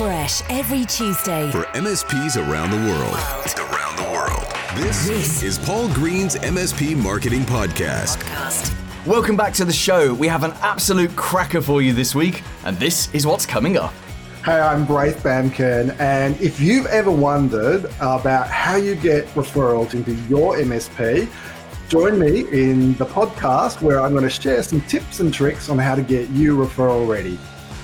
fresh every Tuesday for MSPs around the world. Around the world. This, This. is Paul Green's MSP Marketing Podcast. podcast. Welcome back to the show. We have an absolute cracker for you this week, and this is what's coming up. Hey, I'm Braith Bamkin, and if you've ever wondered about how you get referrals into your MSP, join me in the podcast where I'm going to share some tips and tricks on how to get you referral ready.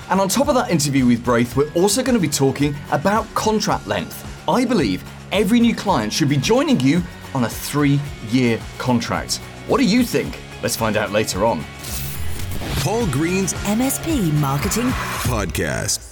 And on top of that interview with Braith, we're also going to be talking about contract length. I believe every new client should be joining you on a three year contract. What do you think? Let's find out later on. Paul Green's MSP Marketing Podcast.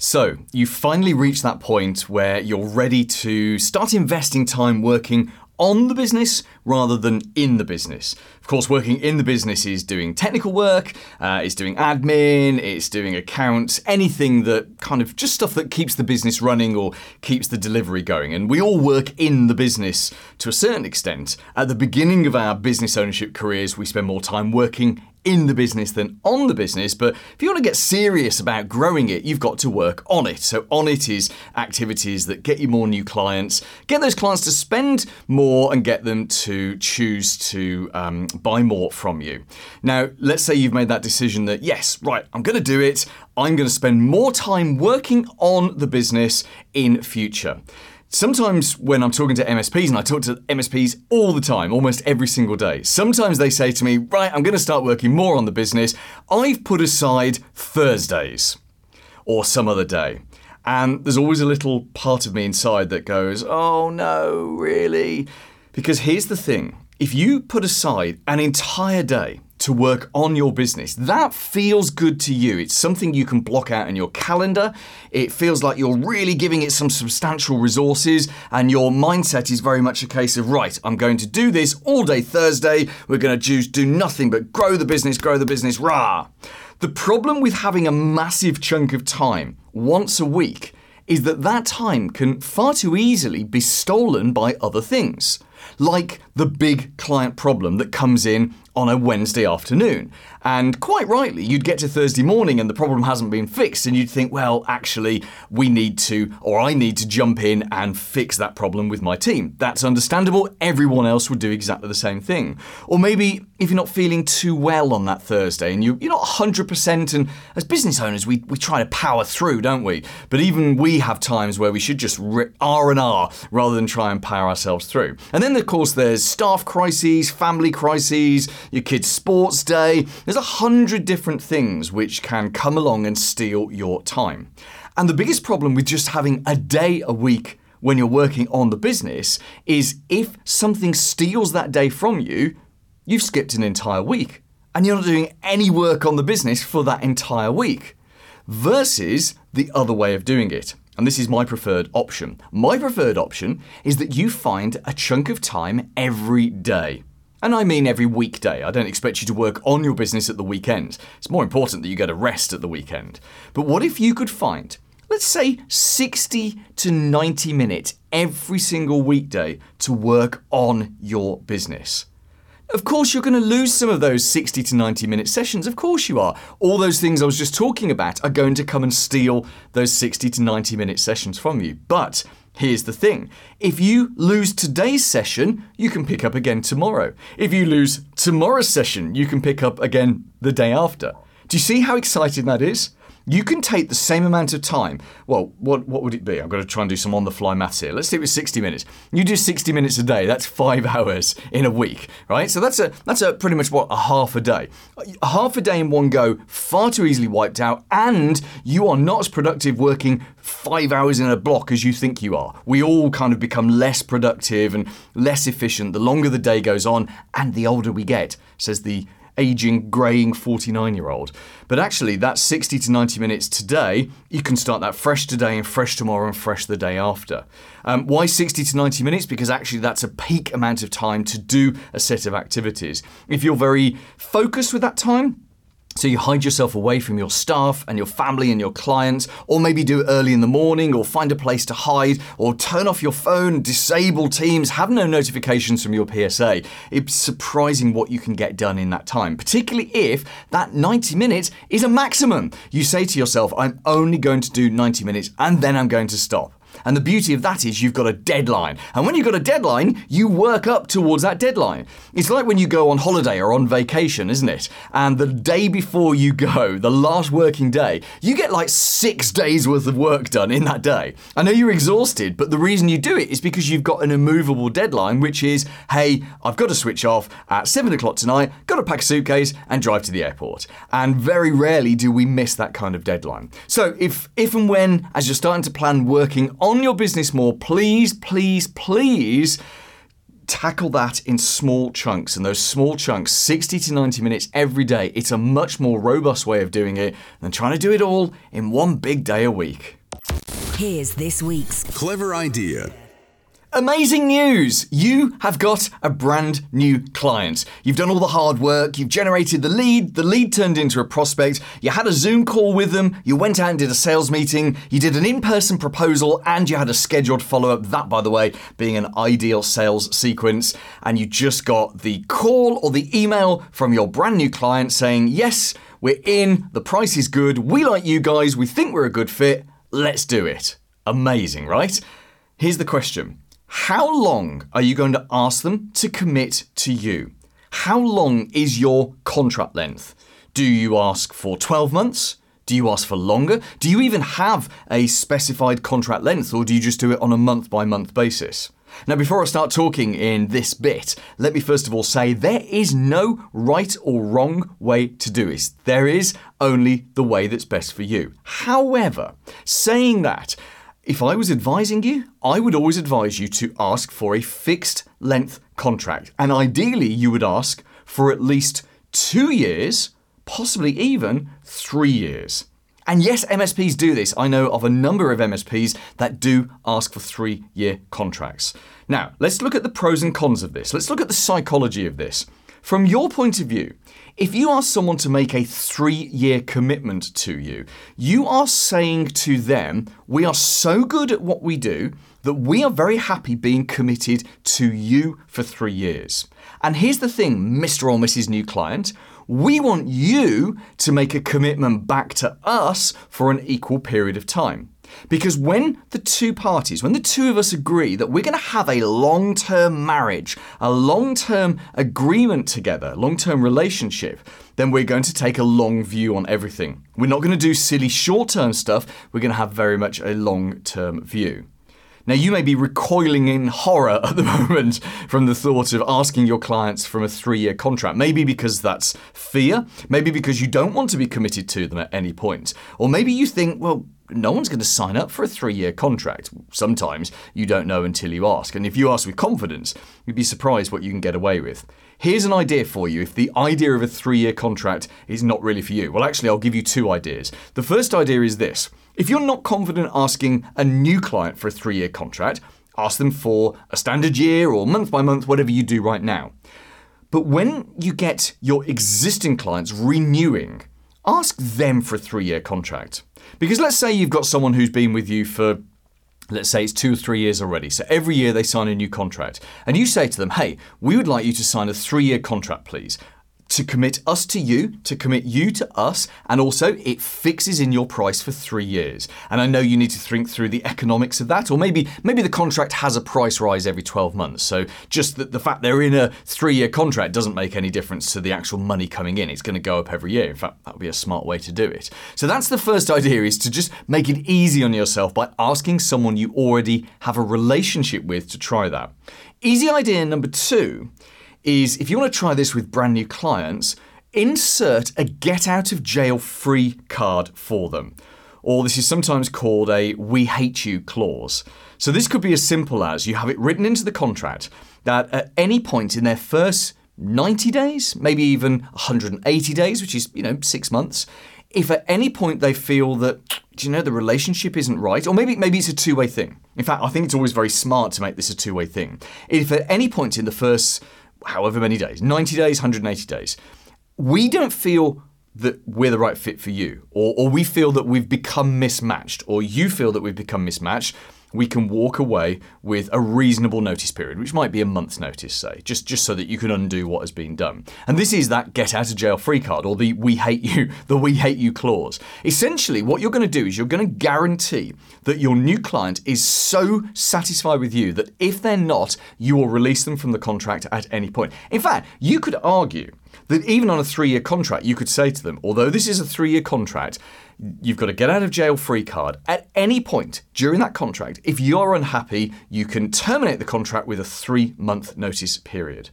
So, you finally reached that point where you're ready to start investing time working on the business rather than in the business. Of course, working in the business is doing technical work, uh, it's doing admin, it's doing accounts, anything that kind of just stuff that keeps the business running or keeps the delivery going. And we all work in the business to a certain extent. At the beginning of our business ownership careers, we spend more time working in the business than on the business. But if you want to get serious about growing it, you've got to work on it. So, on it is activities that get you more new clients, get those clients to spend more, and get them to choose to um, buy more from you. Now, let's say you've made that decision that, yes, right, I'm going to do it. I'm going to spend more time working on the business in future. Sometimes when I'm talking to MSPs, and I talk to MSPs all the time, almost every single day, sometimes they say to me, Right, I'm going to start working more on the business. I've put aside Thursdays or some other day. And there's always a little part of me inside that goes, Oh no, really? Because here's the thing if you put aside an entire day, to work on your business. That feels good to you. It's something you can block out in your calendar. It feels like you're really giving it some substantial resources, and your mindset is very much a case of, right, I'm going to do this all day Thursday. We're going to just do nothing but grow the business, grow the business, rah. The problem with having a massive chunk of time once a week is that that time can far too easily be stolen by other things, like the big client problem that comes in on a Wednesday afternoon. And quite rightly, you'd get to Thursday morning and the problem hasn't been fixed, and you'd think, well, actually, we need to, or I need to jump in and fix that problem with my team. That's understandable. Everyone else would do exactly the same thing. Or maybe if you're not feeling too well on that Thursday and you, you're not 100%, and as business owners, we, we try to power through, don't we? But even we have times where we should just rip R and R rather than try and power ourselves through. And then, of course, there's staff crises, family crises, your kid's sports day. There's a hundred different things which can come along and steal your time. And the biggest problem with just having a day a week when you're working on the business is if something steals that day from you, you've skipped an entire week and you're not doing any work on the business for that entire week. Versus the other way of doing it. And this is my preferred option. My preferred option is that you find a chunk of time every day. And I mean every weekday. I don't expect you to work on your business at the weekend. It's more important that you get a rest at the weekend. But what if you could find, let's say, 60 to 90 minutes every single weekday to work on your business? Of course, you're going to lose some of those 60 to 90 minute sessions. Of course, you are. All those things I was just talking about are going to come and steal those 60 to 90 minute sessions from you. But Here's the thing if you lose today's session, you can pick up again tomorrow. If you lose tomorrow's session, you can pick up again the day after. Do you see how exciting that is? You can take the same amount of time. Well, what, what would it be? I'm going to try and do some on the fly maths here. Let's stick with 60 minutes. You do 60 minutes a day, that's five hours in a week, right? So that's a that's a pretty much what a half a day. A half a day in one go, far too easily wiped out, and you are not as productive working five hours in a block as you think you are. We all kind of become less productive and less efficient the longer the day goes on and the older we get, says the aging, greying 49 year old. But actually, that 60 to 90 minutes today, you can start that fresh today and fresh tomorrow and fresh the day after. Um, why 60 to 90 minutes? Because actually, that's a peak amount of time to do a set of activities. If you're very focused with that time, So you hide yourself away from your staff and your family and your clients, or maybe do it early in the morning, or find a place to hide, or turn off your phone, disable Teams, have no notifications from your PSA. It's surprising what you can get done in that time, particularly if that 90 minutes is a maximum. You say to yourself, I'm only going to do 90 minutes and then I'm going to stop. And the beauty of that is you've got a deadline. And when you've got a deadline, you work up towards that deadline. It's like when you go on holiday or on vacation, isn't it? And the day before you go, the last working day, you get like six days worth of work done in that day. I know you're exhausted, but the reason you do it is because you've got an immovable deadline, which is, hey, I've got to switch off at seven o'clock tonight, got to pack a suitcase and drive to the airport. And very rarely do we miss that kind of deadline. So if if and when, as you're starting to plan working on your business more, please, please, please tackle that in small chunks. And those small chunks, 60 to 90 minutes every day, it's a much more robust way of doing it than trying to do it all in one big day a week. Here's this week's Clever idea. Amazing news! You have got a brand new client. You've done all the hard work, you've generated the lead, the lead turned into a prospect, you had a Zoom call with them, you went out and did a sales meeting, you did an in person proposal, and you had a scheduled follow up. That, by the way, being an ideal sales sequence. And you just got the call or the email from your brand new client saying, Yes, we're in, the price is good, we like you guys, we think we're a good fit, let's do it. Amazing, right? Here's the question. How long are you going to ask them to commit to you? How long is your contract length? Do you ask for 12 months? Do you ask for longer? Do you even have a specified contract length or do you just do it on a month by month basis? Now, before I start talking in this bit, let me first of all say there is no right or wrong way to do this. There is only the way that's best for you. However, saying that, if I was advising you, I would always advise you to ask for a fixed length contract. And ideally, you would ask for at least two years, possibly even three years. And yes, MSPs do this. I know of a number of MSPs that do ask for three year contracts. Now, let's look at the pros and cons of this. Let's look at the psychology of this. From your point of view, if you ask someone to make a three year commitment to you, you are saying to them, We are so good at what we do that we are very happy being committed to you for three years. And here's the thing, Mr. or Mrs. New Client, we want you to make a commitment back to us for an equal period of time. Because when the two parties, when the two of us agree that we're going to have a long term marriage, a long term agreement together, long term relationship, then we're going to take a long view on everything. We're not going to do silly short term stuff, we're going to have very much a long term view. Now, you may be recoiling in horror at the moment from the thought of asking your clients from a three year contract. Maybe because that's fear, maybe because you don't want to be committed to them at any point. Or maybe you think, well, no one's going to sign up for a three year contract. Sometimes you don't know until you ask. And if you ask with confidence, you'd be surprised what you can get away with. Here's an idea for you if the idea of a three year contract is not really for you. Well, actually, I'll give you two ideas. The first idea is this if you're not confident asking a new client for a three year contract, ask them for a standard year or month by month, whatever you do right now. But when you get your existing clients renewing, ask them for a three year contract. Because let's say you've got someone who's been with you for, let's say it's two or three years already. So every year they sign a new contract. And you say to them, hey, we would like you to sign a three year contract, please to commit us to you, to commit you to us, and also it fixes in your price for three years. And I know you need to think through the economics of that, or maybe maybe the contract has a price rise every 12 months. So just that the fact they're in a three-year contract doesn't make any difference to the actual money coming in. It's going to go up every year. In fact, that would be a smart way to do it. So that's the first idea is to just make it easy on yourself by asking someone you already have a relationship with to try that. Easy idea number two is if you want to try this with brand new clients, insert a get out of jail free card for them. Or this is sometimes called a we hate you clause. So this could be as simple as you have it written into the contract that at any point in their first 90 days, maybe even 180 days, which is, you know, six months, if at any point they feel that, do you know, the relationship isn't right, or maybe maybe it's a two-way thing. In fact, I think it's always very smart to make this a two-way thing. If at any point in the first however many days 90 days, 180 days. We don't feel that we're the right fit for you, or, or we feel that we've become mismatched, or you feel that we've become mismatched, we can walk away with a reasonable notice period, which might be a month's notice, say, just, just so that you can undo what has been done. And this is that get out of jail free card or the we hate you, the we hate you clause. Essentially, what you're going to do is you're going to guarantee that your new client is so satisfied with you that if they're not, you will release them from the contract at any point. In fact, you could argue that even on a three year contract, you could say to them, although this is a three year contract, you've got a get out of jail free card. At any point during that contract, if you're unhappy, you can terminate the contract with a three month notice period.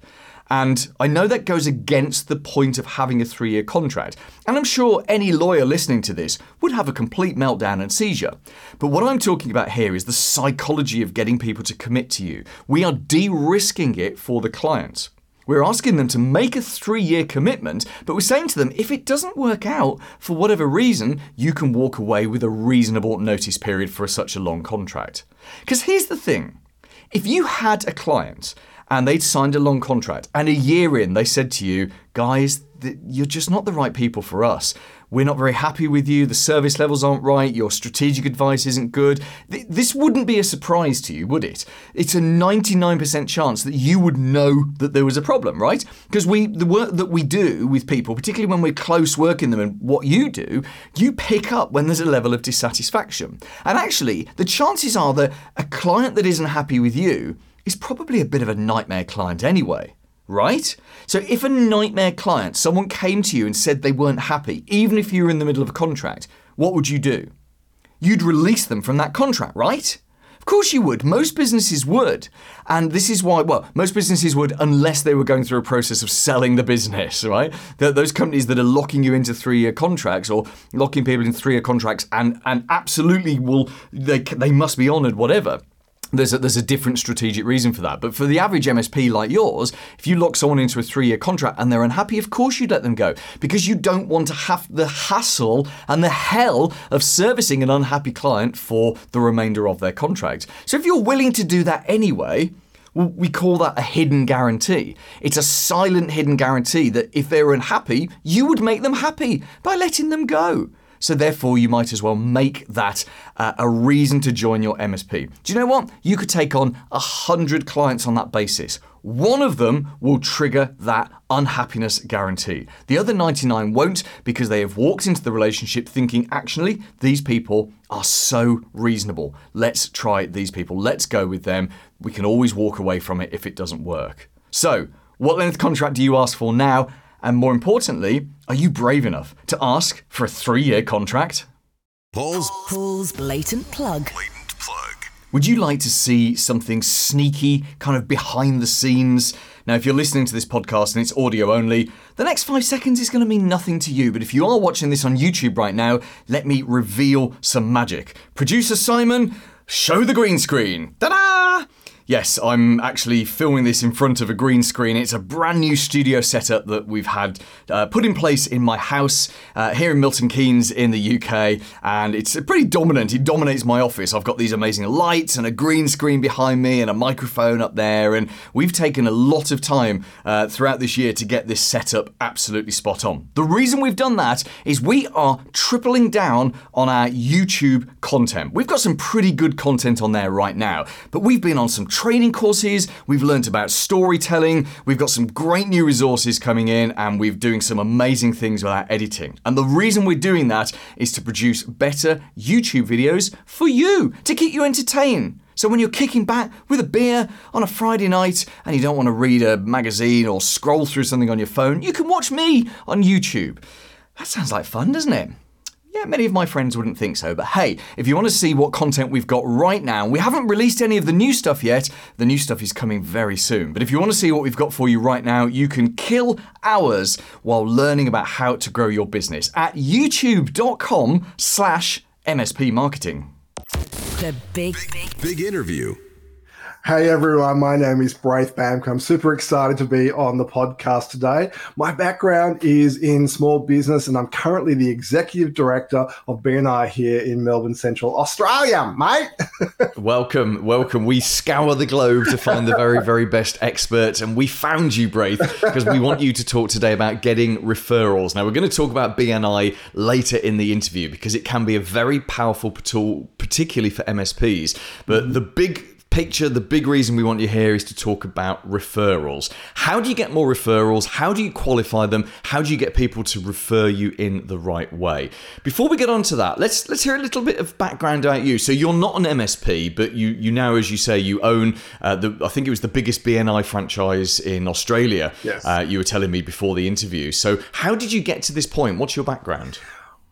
And I know that goes against the point of having a three year contract. And I'm sure any lawyer listening to this would have a complete meltdown and seizure. But what I'm talking about here is the psychology of getting people to commit to you. We are de risking it for the client. We're asking them to make a three year commitment, but we're saying to them if it doesn't work out for whatever reason, you can walk away with a reasonable notice period for such a long contract. Because here's the thing if you had a client and they'd signed a long contract and a year in they said to you, guys, you're just not the right people for us we're not very happy with you, the service levels aren't right, your strategic advice isn't good. Th- this wouldn't be a surprise to you, would it? It's a 99% chance that you would know that there was a problem, right? Because we the work that we do with people, particularly when we're close working them and what you do, you pick up when there's a level of dissatisfaction. And actually, the chances are that a client that isn't happy with you is probably a bit of a nightmare client anyway right? So if a nightmare client, someone came to you and said they weren't happy, even if you were in the middle of a contract, what would you do? You'd release them from that contract, right? Of course you would. Most businesses would. And this is why, well, most businesses would unless they were going through a process of selling the business, right? Those companies that are locking you into three year contracts or locking people in three year contracts and, and absolutely will, they, they must be honoured, whatever there's a, there's a different strategic reason for that. But for the average MSP like yours, if you lock someone into a three year contract and they're unhappy, of course you'd let them go because you don't want to have the hassle and the hell of servicing an unhappy client for the remainder of their contract. So if you're willing to do that anyway, we call that a hidden guarantee. It's a silent hidden guarantee that if they're unhappy, you would make them happy by letting them go. So therefore, you might as well make that uh, a reason to join your MSP. Do you know what? You could take on 100 clients on that basis. One of them will trigger that unhappiness guarantee. The other 99 won't because they have walked into the relationship thinking, actually, these people are so reasonable. Let's try these people. Let's go with them. We can always walk away from it if it doesn't work. So, what length contract do you ask for now? And more importantly, are you brave enough to ask for a three year contract? Paul's Paul's blatant plug. blatant plug. Would you like to see something sneaky, kind of behind the scenes? Now, if you're listening to this podcast and it's audio only, the next five seconds is going to mean nothing to you. But if you are watching this on YouTube right now, let me reveal some magic. Producer Simon, show the green screen. Ta da! Yes, I'm actually filming this in front of a green screen. It's a brand new studio setup that we've had uh, put in place in my house uh, here in Milton Keynes in the UK, and it's pretty dominant. It dominates my office. I've got these amazing lights and a green screen behind me and a microphone up there, and we've taken a lot of time uh, throughout this year to get this setup absolutely spot on. The reason we've done that is we are tripling down on our YouTube content. We've got some pretty good content on there right now, but we've been on some training courses, we've learned about storytelling, we've got some great new resources coming in, and we're doing some amazing things with our editing. And the reason we're doing that is to produce better YouTube videos for you, to keep you entertained. So when you're kicking back with a beer on a Friday night and you don't want to read a magazine or scroll through something on your phone, you can watch me on YouTube. That sounds like fun, doesn't it? Yeah, many of my friends wouldn't think so, but hey, if you want to see what content we've got right now, we haven't released any of the new stuff yet. The new stuff is coming very soon. But if you want to see what we've got for you right now, you can kill hours while learning about how to grow your business at youtube.com slash MSP marketing. The big, Big interview. Hey everyone, my name is Braith Bamkin. I'm super excited to be on the podcast today. My background is in small business and I'm currently the executive director of BNI here in Melbourne Central, Australia, mate. welcome, welcome. We scour the globe to find the very, very best experts and we found you, Braith, because we want you to talk today about getting referrals. Now we're going to talk about BNI later in the interview because it can be a very powerful tool, particularly for MSPs. But mm-hmm. the big picture, the big reason we want you here is to talk about referrals. How do you get more referrals? How do you qualify them? How do you get people to refer you in the right way? Before we get on to that, let's let's hear a little bit of background about you. So you're not an MSP, but you you now, as you say, you own uh, the I think it was the biggest BNI franchise in Australia. Yes. Uh, you were telling me before the interview. So how did you get to this point? What's your background?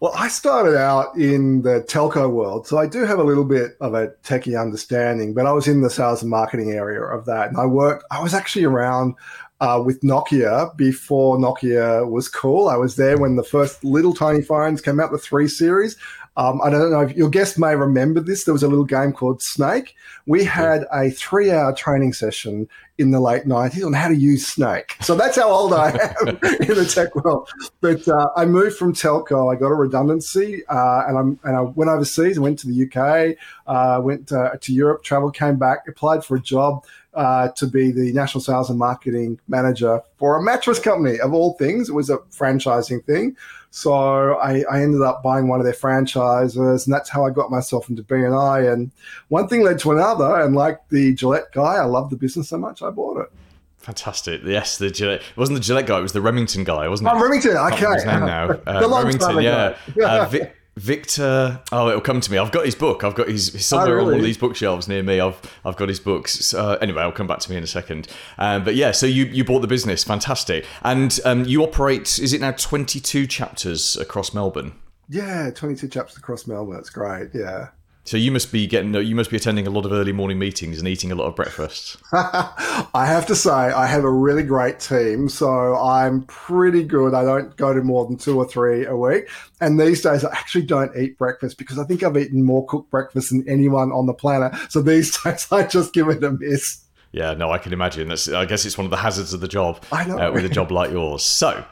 Well, I started out in the telco world, so I do have a little bit of a techie understanding, but I was in the sales and marketing area of that. And I worked, I was actually around uh, with Nokia before Nokia was cool. I was there when the first little tiny phones came out, the 3 Series. Um, I don't know if your guest may remember this. There was a little game called Snake. We had a three hour training session in the late 90s on how to use Snake. So that's how old I am in the tech world. But uh, I moved from telco. I got a redundancy uh, and, I'm, and I went overseas. Went to the UK, uh, went uh, to Europe, traveled, came back, applied for a job. Uh, to be the national sales and marketing manager for a mattress company of all things. It was a franchising thing. So I, I, ended up buying one of their franchises, and that's how I got myself into BNI. And one thing led to another, and like the Gillette guy, I love the business so much, I bought it. Fantastic. Yes, the Gillette. It wasn't the Gillette guy, it was the Remington guy, wasn't it? Oh, Remington, okay. His name now. Uh, Remington, yeah. Uh, Victor, oh, it'll come to me. I've got his book. I've got his he's somewhere oh, really? on one of these bookshelves near me. I've I've got his books. So, anyway, I'll come back to me in a second. Um, but yeah, so you you bought the business, fantastic, and um, you operate. Is it now twenty two chapters across Melbourne? Yeah, twenty two chapters across Melbourne. That's great. Yeah. So you must be getting, you must be attending a lot of early morning meetings and eating a lot of breakfast. I have to say, I have a really great team, so I'm pretty good. I don't go to more than two or three a week, and these days I actually don't eat breakfast because I think I've eaten more cooked breakfast than anyone on the planet. So these days I just give it a miss. Yeah, no, I can imagine. That's, I guess it's one of the hazards of the job. I know. Uh, with a job like yours. So.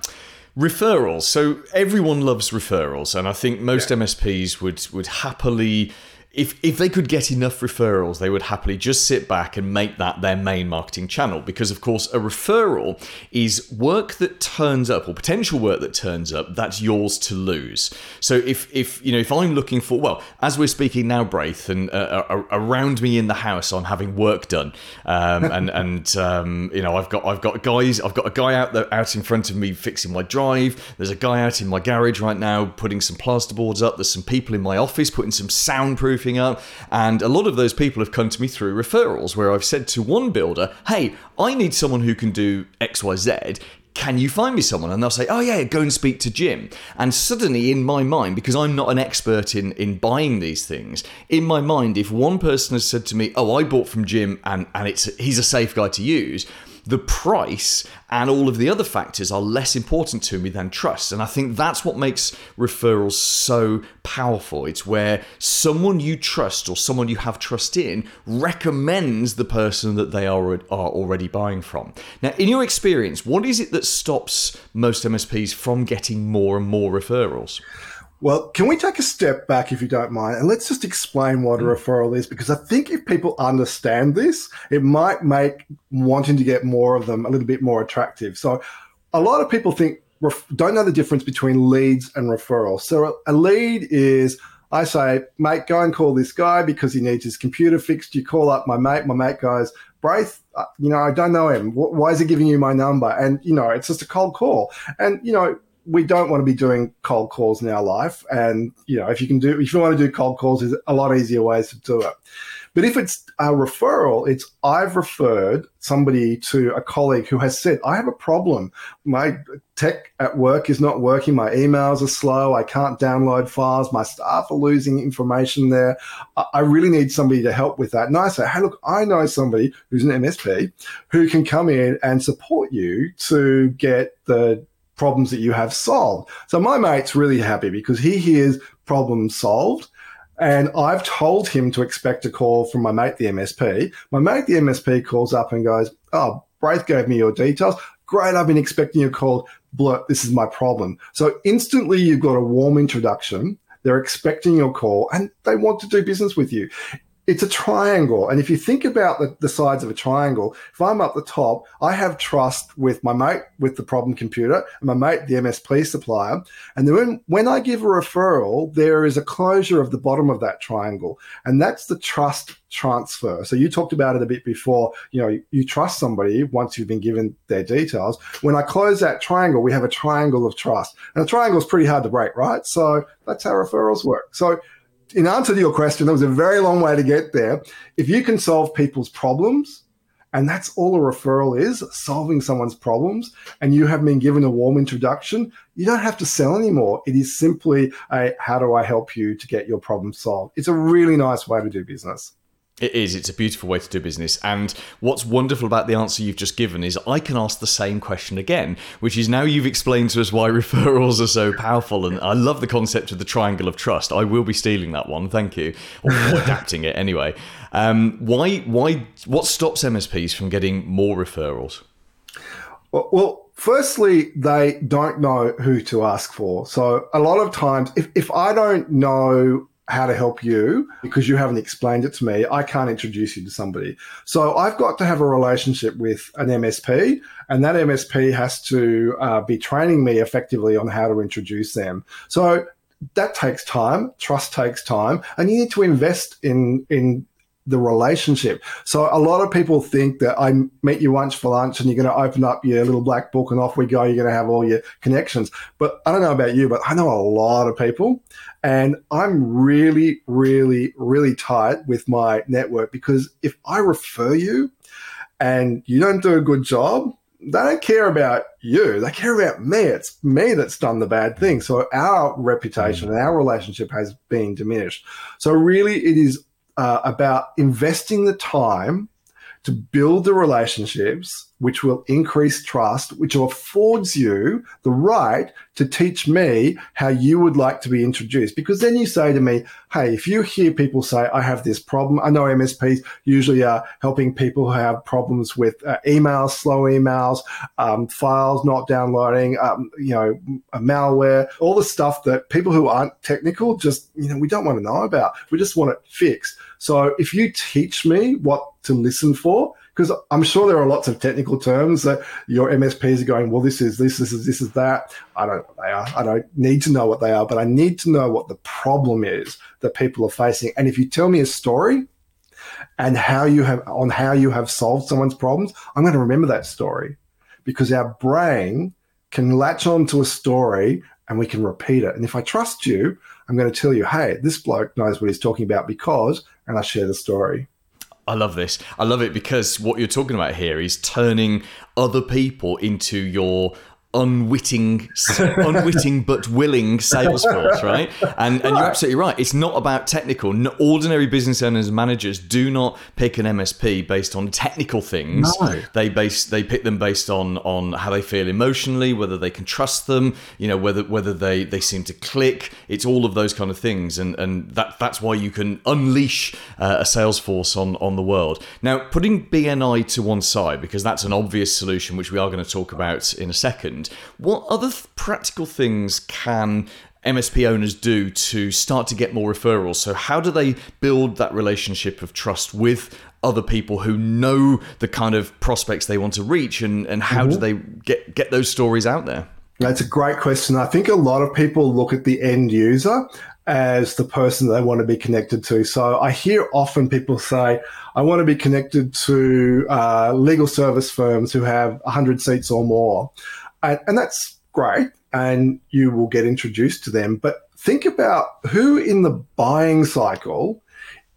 Referrals. So everyone loves referrals, and I think most yeah. MSPs would would happily if if they could get enough referrals, they would happily just sit back and make that their main marketing channel. Because of course, a referral is work that turns up or potential work that turns up that's yours to lose. So if if you know if I'm looking for well, as we're speaking now, Braith, and uh, uh around me in the house, I'm having work done, um, and and um, you know I've got I've got guys, I've got a guy out there out in front of me fixing my drive. There's a guy out in my garage right now putting some plasterboards up. There's some people in my office putting some soundproof proofing up. And a lot of those people have come to me through referrals where I've said to one builder, hey, I need someone who can do XYZ can you find me someone? And they'll say, oh, yeah, go and speak to Jim. And suddenly, in my mind, because I'm not an expert in, in buying these things, in my mind, if one person has said to me, oh, I bought from Jim and, and it's he's a safe guy to use, the price and all of the other factors are less important to me than trust. And I think that's what makes referrals so powerful. It's where someone you trust or someone you have trust in recommends the person that they are, are already buying from. Now, in your experience, what is it that stops most MSPs from getting more and more referrals? Well, can we take a step back if you don't mind? And let's just explain what a mm. referral is because I think if people understand this, it might make wanting to get more of them a little bit more attractive. So a lot of people think don't know the difference between leads and referrals. So a lead is I say, mate, go and call this guy because he needs his computer fixed. You call up my mate. My mate goes, Braith, uh, you know, I don't know him. Why is he giving you my number? And, you know, it's just a cold call. And, you know, we don't want to be doing cold calls in our life. And, you know, if you can do, if you want to do cold calls, there's a lot easier ways to do it. But if it's a referral, it's I've referred somebody to a colleague who has said, I have a problem. My tech at work is not working. My emails are slow. I can't download files. My staff are losing information there. I really need somebody to help with that. And I say, hey, look, I know somebody who's an MSP who can come in and support you to get the problems that you have solved. So my mate's really happy because he hears problems solved And I've told him to expect a call from my mate, the MSP. My mate, the MSP, calls up and goes, Oh, Braith gave me your details. Great, I've been expecting your call. Blurt, this is my problem. So instantly you've got a warm introduction. They're expecting your call and they want to do business with you it's a triangle. And if you think about the, the, sides of a triangle, if I'm up the top, I have trust with my mate with the problem computer and my mate, the MSP supplier. And then when, when I give a referral, there is a closure of the bottom of that triangle. And that's the trust transfer. So you talked about it a bit before. You know, you, you trust somebody once you've been given their details. When I close that triangle, we have a triangle of trust. And a triangle is pretty hard to break, right? So that's how referrals work. So in answer to your question, that was a very long way to get there. If you can solve people's problems, and that's all a referral is solving someone's problems, and you have been given a warm introduction, you don't have to sell anymore. It is simply a how do I help you to get your problem solved? It's a really nice way to do business. It is. It's a beautiful way to do business. And what's wonderful about the answer you've just given is I can ask the same question again, which is now you've explained to us why referrals are so powerful. And I love the concept of the triangle of trust. I will be stealing that one. Thank you. Or adapting it anyway. Um, why, why, what stops MSPs from getting more referrals? Well, well, firstly, they don't know who to ask for. So a lot of times, if, if I don't know how to help you because you haven't explained it to me. I can't introduce you to somebody. So I've got to have a relationship with an MSP, and that MSP has to uh, be training me effectively on how to introduce them. So that takes time. Trust takes time, and you need to invest in in the relationship. So a lot of people think that I meet you once for lunch and you're going to open up your little black book and off we go. You're going to have all your connections. But I don't know about you, but I know a lot of people and I'm really, really, really tight with my network because if I refer you and you don't do a good job, they don't care about you. They care about me. It's me that's done the bad thing. So our reputation mm. and our relationship has been diminished. So really it is uh, about investing the time to build the relationships which will increase trust, which affords you the right to teach me how you would like to be introduced. Because then you say to me, Hey, if you hear people say, I have this problem, I know MSPs usually are helping people who have problems with uh, emails, slow emails, um, files not downloading, um, you know, malware, all the stuff that people who aren't technical just, you know, we don't want to know about. We just want it fixed. So if you teach me what to listen for, because I'm sure there are lots of technical terms that your MSPs are going, well, this is this, this is this is that. I don't know what they are. I don't need to know what they are, but I need to know what the problem is that people are facing. And if you tell me a story and how you have on how you have solved someone's problems, I'm going to remember that story because our brain can latch on to a story and we can repeat it. And if I trust you, I'm going to tell you, hey, this bloke knows what he's talking about because, and I share the story. I love this. I love it because what you're talking about here is turning other people into your unwitting, unwitting but willing sales force, right? And and you're absolutely right. It's not about technical. No, ordinary business owners and managers do not pick an MSP based on technical things. No. They base they pick them based on on how they feel emotionally, whether they can trust them, you know, whether whether they they seem to click. It's all of those kind of things, and and that that's why you can unleash uh, a sales force on on the world. Now, putting BNI to one side because that's an obvious solution, which we are going to talk about in a second. What other th- practical things can MSP owners do to start to get more referrals? So, how do they build that relationship of trust with other people who know the kind of prospects they want to reach, and, and how mm-hmm. do they get, get those stories out there? That's a great question. I think a lot of people look at the end user as the person they want to be connected to. So I hear often people say, I want to be connected to uh, legal service firms who have 100 seats or more. And, and that's great. And you will get introduced to them. But think about who in the buying cycle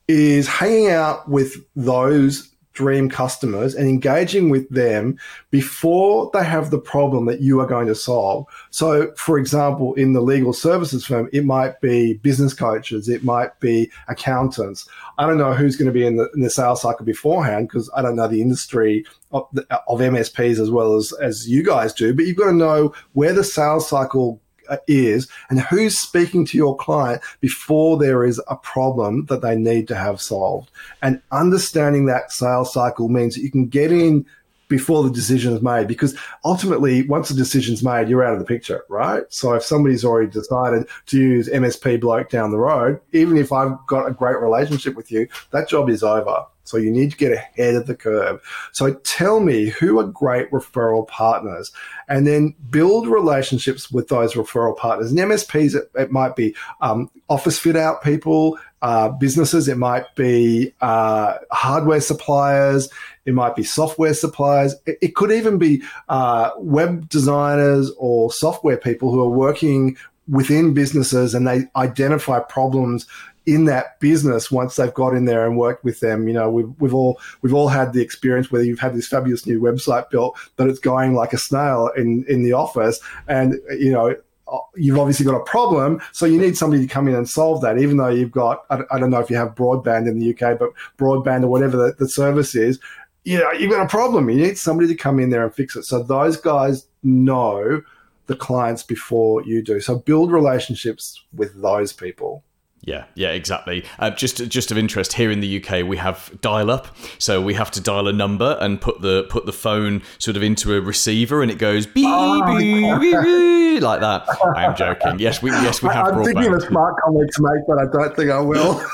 is hanging out with those dream customers and engaging with them before they have the problem that you are going to solve. So, for example, in the legal services firm, it might be business coaches, it might be accountants. I don't know who's going to be in the, in the sales cycle beforehand because I don't know the industry of, of MSPs as well as, as you guys do, but you've got to know where the sales cycle is and who's speaking to your client before there is a problem that they need to have solved. And understanding that sales cycle means that you can get in before the decision is made because ultimately once the decision's made you're out of the picture right so if somebody's already decided to use msp bloke down the road even if i've got a great relationship with you that job is over so you need to get ahead of the curve. So tell me who are great referral partners and then build relationships with those referral partners. And MSPs, it, it might be um, office fit out people, uh, businesses, it might be uh, hardware suppliers, it might be software suppliers, it, it could even be uh, web designers or software people who are working within businesses and they identify problems in that business once they've got in there and worked with them. You know, we've, we've all we've all had the experience where you've had this fabulous new website built, but it's going like a snail in in the office, and you know. Uh, you've obviously got a problem, so you need somebody to come in and solve that. Even though you've got, I don't know if you have broadband in the UK, but broadband or whatever the, the service is, you know, you've got a problem. You need somebody to come in there and fix it. So those guys know the clients before you do. So build relationships with those people. Yeah, yeah, exactly. Uh, just just of interest, here in the UK, we have dial-up, so we have to dial a number and put the put the phone sort of into a receiver, and it goes beep, oh, beep, beep, beep, like that. I am joking. Yes, we yes we have. I'm broadband. thinking of a smart comment to make, but I don't think I will.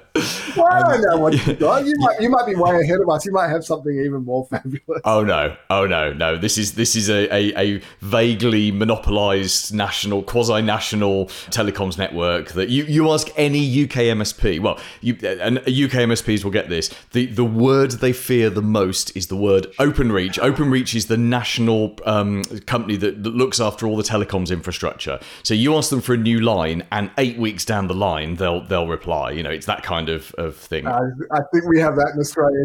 well, I don't know what you got. You might you might be way ahead of us. You might have something even more fabulous. Oh no, oh no, no. This is this is a, a, a vaguely monopolised national, quasi-national telecoms network that you, you ask any UK MSP, well, you, and UK MSPs will get this. The, the word they fear the most is the word OpenReach. OpenReach is the national um, company that, that looks after all the telecoms infrastructure. So you ask them for a new line, and eight weeks down the line, they'll they'll reply. You know, it's that kind of, of thing. Uh, I think we have that in Australia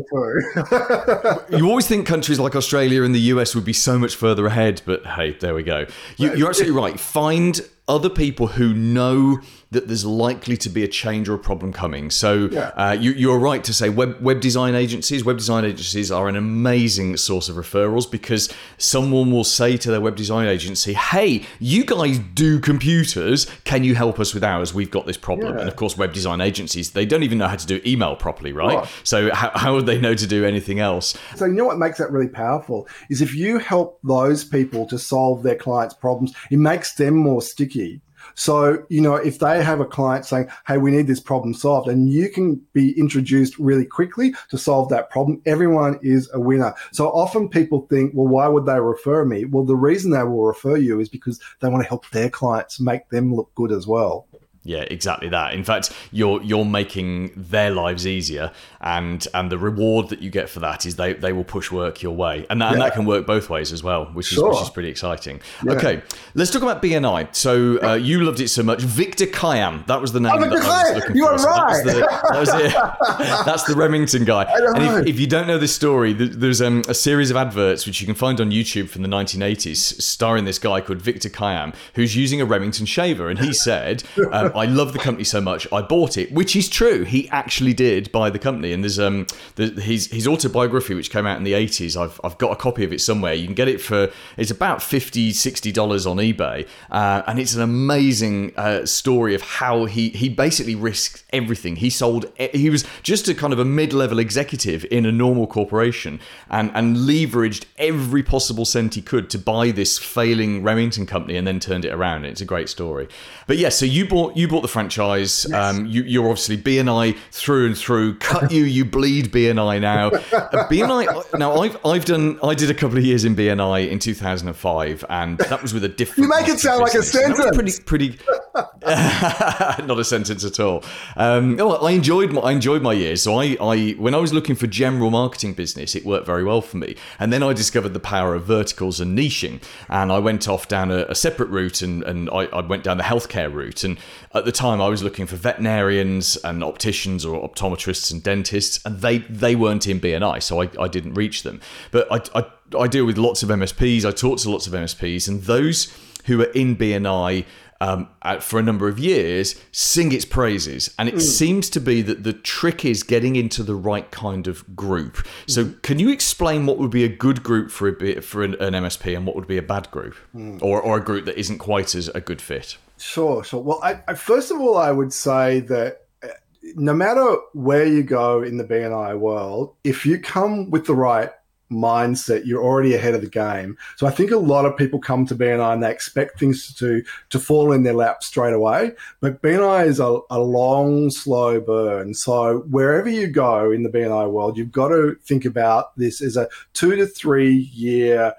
too. you always think countries like Australia and the US would be so much further ahead, but hey, there we go. You, you're absolutely right. Find other people who know that there's likely to be a change or a problem coming. So yeah. uh, you, are right to say web web design agencies. Web design agencies are an amazing source of referrals because someone will say to their web design agency, "Hey, you guys do computers. Can you help us with ours? We've got this problem." Yeah. And of course, web design agencies they don't even know how to do email properly, right? right. So how, how would they know to do anything else? So you know what makes that really powerful is if you help those people to solve their clients' problems, it makes them more sticky so, you know, if they have a client saying, Hey, we need this problem solved and you can be introduced really quickly to solve that problem, everyone is a winner. So often people think, well, why would they refer me? Well, the reason they will refer you is because they want to help their clients make them look good as well. Yeah, exactly that. In fact, you're you're making their lives easier, and and the reward that you get for that is they, they will push work your way, and that, yeah. and that can work both ways as well, which sure. is which is pretty exciting. Yeah. Okay, let's talk about BNI. So uh, you loved it so much, Victor Kiam. That was the name. Oh, that I you are right. That, was the, that was That's the Remington guy. And if, if, you don't know this story, there's um, a series of adverts which you can find on YouTube from the 1980s, starring this guy called Victor Kiam, who's using a Remington shaver, and he said. Um, I love the company so much, I bought it, which is true. He actually did buy the company, and there's um his his autobiography which came out in the 80s. I've I've got a copy of it somewhere. You can get it for it's about 50 60 dollars on eBay, uh, and it's an amazing uh, story of how he he basically risked everything. He sold he was just a kind of a mid level executive in a normal corporation, and and leveraged every possible cent he could to buy this failing Remington company, and then turned it around. It's a great story. But yeah, so you bought you bought the franchise. Yes. Um, you, are obviously BNI through and through. Cut you, you bleed BNI now. Uh, BNI. Now I've I've done. I did a couple of years in BNI in 2005, and that was with a different. you make it sound like a sentence. pretty pretty. not a sentence at all. Um, I enjoyed my I enjoyed my years. So I, I when I was looking for general marketing business, it worked very well for me. And then I discovered the power of verticals and niching, and I went off down a, a separate route, and and I, I went down the healthcare route. And at the time, I was looking for veterinarians and opticians or optometrists and dentists, and they they weren't in BNI, so I, I didn't reach them. But I, I I deal with lots of MSPs. I talk to lots of MSPs, and those who are in BNI um, for a number of years sing its praises. And it hmm. seems to be that the trick is getting into the right kind of group. So, hmm. can you explain what would be a good group for a bit, for an, an MSP and what would be a bad group, hmm. or or a group that isn't quite as a good fit? Sure, sure. Well, I, I, first of all, I would say that uh, no matter where you go in the BNI world, if you come with the right mindset, you're already ahead of the game. So I think a lot of people come to BNI and they expect things to to fall in their lap straight away. But BNI is a, a long, slow burn. So wherever you go in the BNI world, you've got to think about this as a two to three year.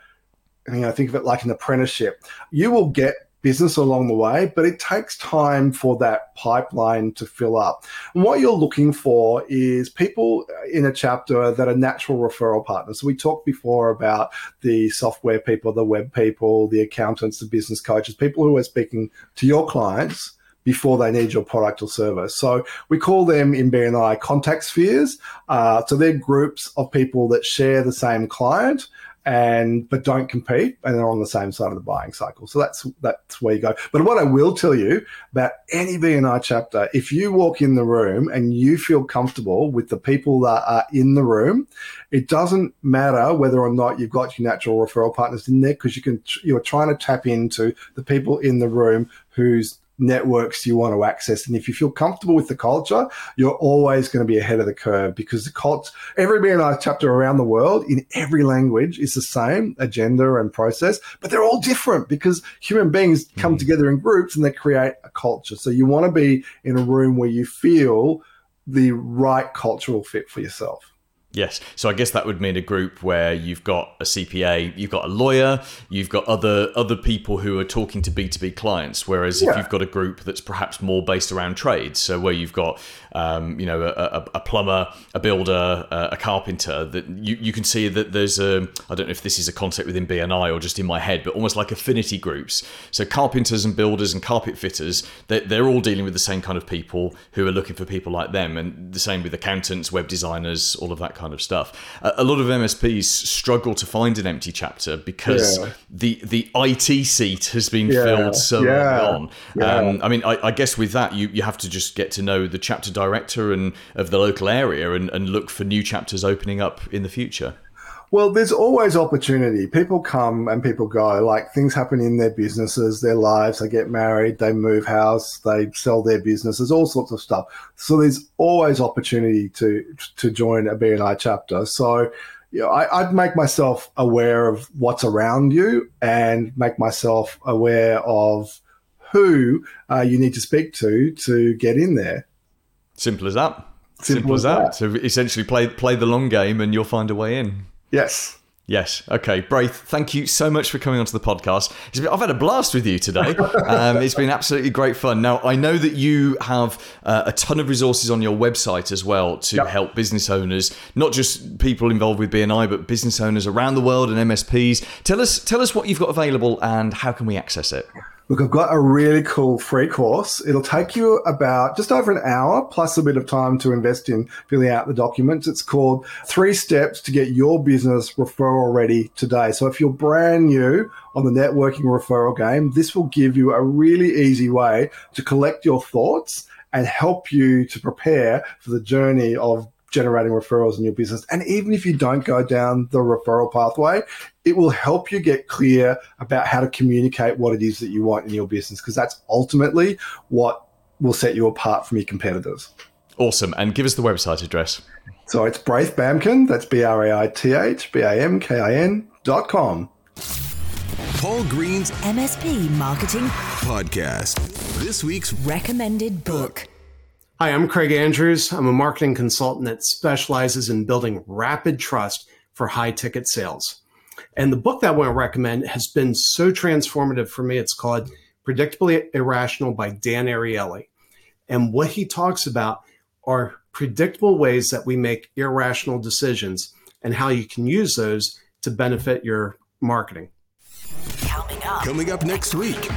You know, think of it like an apprenticeship. You will get business along the way, but it takes time for that pipeline to fill up. And what you're looking for is people in a chapter that are natural referral partners. So we talked before about the software people, the web people, the accountants, the business coaches, people who are speaking to your clients before they need your product or service. So we call them in BNI contact spheres. Uh, so they're groups of people that share the same client and but don't compete and they're on the same side of the buying cycle. So that's that's where you go. But what I will tell you about any BNI chapter, if you walk in the room and you feel comfortable with the people that are in the room, it doesn't matter whether or not you've got your natural referral partners in there because you can you're trying to tap into the people in the room whose networks you want to access. And if you feel comfortable with the culture, you're always going to be ahead of the curve because the cult, every BNI chapter around the world in every language is the same agenda and process, but they're all different because human beings come hmm. together in groups and they create a culture. So you want to be in a room where you feel the right cultural fit for yourself. Yes. So I guess that would mean a group where you've got a CPA, you've got a lawyer, you've got other other people who are talking to B2B clients. Whereas Yeah. if you've got a group that's perhaps more based around trades, so where you've got um, you know a, a, a plumber, a builder, uh, a carpenter, that you, you can see that there's a I don't know if this is a concept within BNI or just in my head, but almost like affinity groups. So carpenters and builders and carpet fitters, they're, they're all dealing with the same kind of people who are looking for people like them, and the same with accountants, web designers, all of that kind of stuff. A, a lot of MSPs struggle to find an empty chapter because Yeah. the the IT seat has been Yeah. filled so Yeah. early on. Yeah. Um, I mean, I, I guess with that, you, you have to just get to know the chapter director and of the local area and, and look for new chapters opening up in the future. Well, there's always opportunity. People come and people go. Like things happen in their businesses, their lives. They get married, they move house, they sell their businesses, all sorts of stuff. So there's always opportunity to to join a BNI chapter. So you know, I, I'd make myself aware of what's around you and make myself aware of who uh, you need to speak to to get in there. Simple as that. Simple Simple, as as that. that. So essentially, play play the long game, and you'll find a way in. Yes. Yes. Okay. Braith, thank you so much for coming onto the podcast. Been, I've had a blast with you today. Um, it's been absolutely great fun. Now, I know that you have uh, a ton of resources on your website as well to Yep. help business owners, not just people involved with BNI, but business owners around the world and MSPs. Tell us, tell us what you've got available and how can we access it? Look, I've got a really cool free course. It'll take you about just over an hour plus a bit of time to invest in filling out the documents. It's called Three Steps to Get Your Business Referral Ready Today. So if you're brand new on the networking referral game, this will give you a really easy way to collect your thoughts and help you to prepare for the journey of generating referrals in your business. And even if you don't go down the referral pathway, it will help you get clear about how to communicate what it is that you want in your business, because that's ultimately what will set you apart from your competitors. Awesome. And give us the website address. So it's Braith Bamkin, that's B R A I T H B A M K I N dot com. Paul Green's MSP Marketing podcast. This week's Recommended Book. Hi, I'm Craig Andrews. I'm a marketing consultant that specializes in building rapid trust for high ticket sales. And the book that I want to recommend has been so transformative for me. It's called Predictably Irrational by Dan Ariely. And what he talks about are predictable ways that we make irrational decisions and how you can use those to benefit your marketing. Coming up. coming up next week.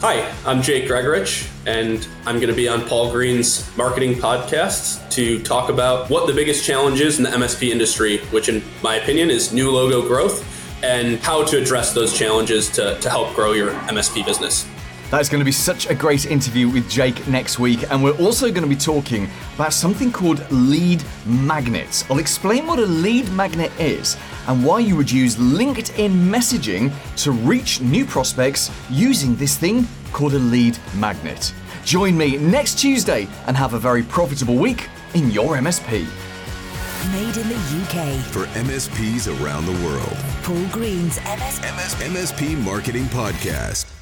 Hi, I'm Jake Gregorich, and I'm going to be on Paul Green's marketing podcast to talk about what the biggest challenge is in the MSP industry, which, in my opinion, is new logo growth and how to address those challenges to, to help grow your MSP business. That's going to be such a great interview with Jake next week, and we're also going to be talking about something called lead magnets. I'll explain what a lead magnet is and why you would use LinkedIn messaging to reach new prospects using this thing called a lead magnet. Join me next Tuesday and have a very profitable week in your MSP. Made in the UK. For MSPs around the world. Paul Green's MS MS- MSP Marketing Podcast.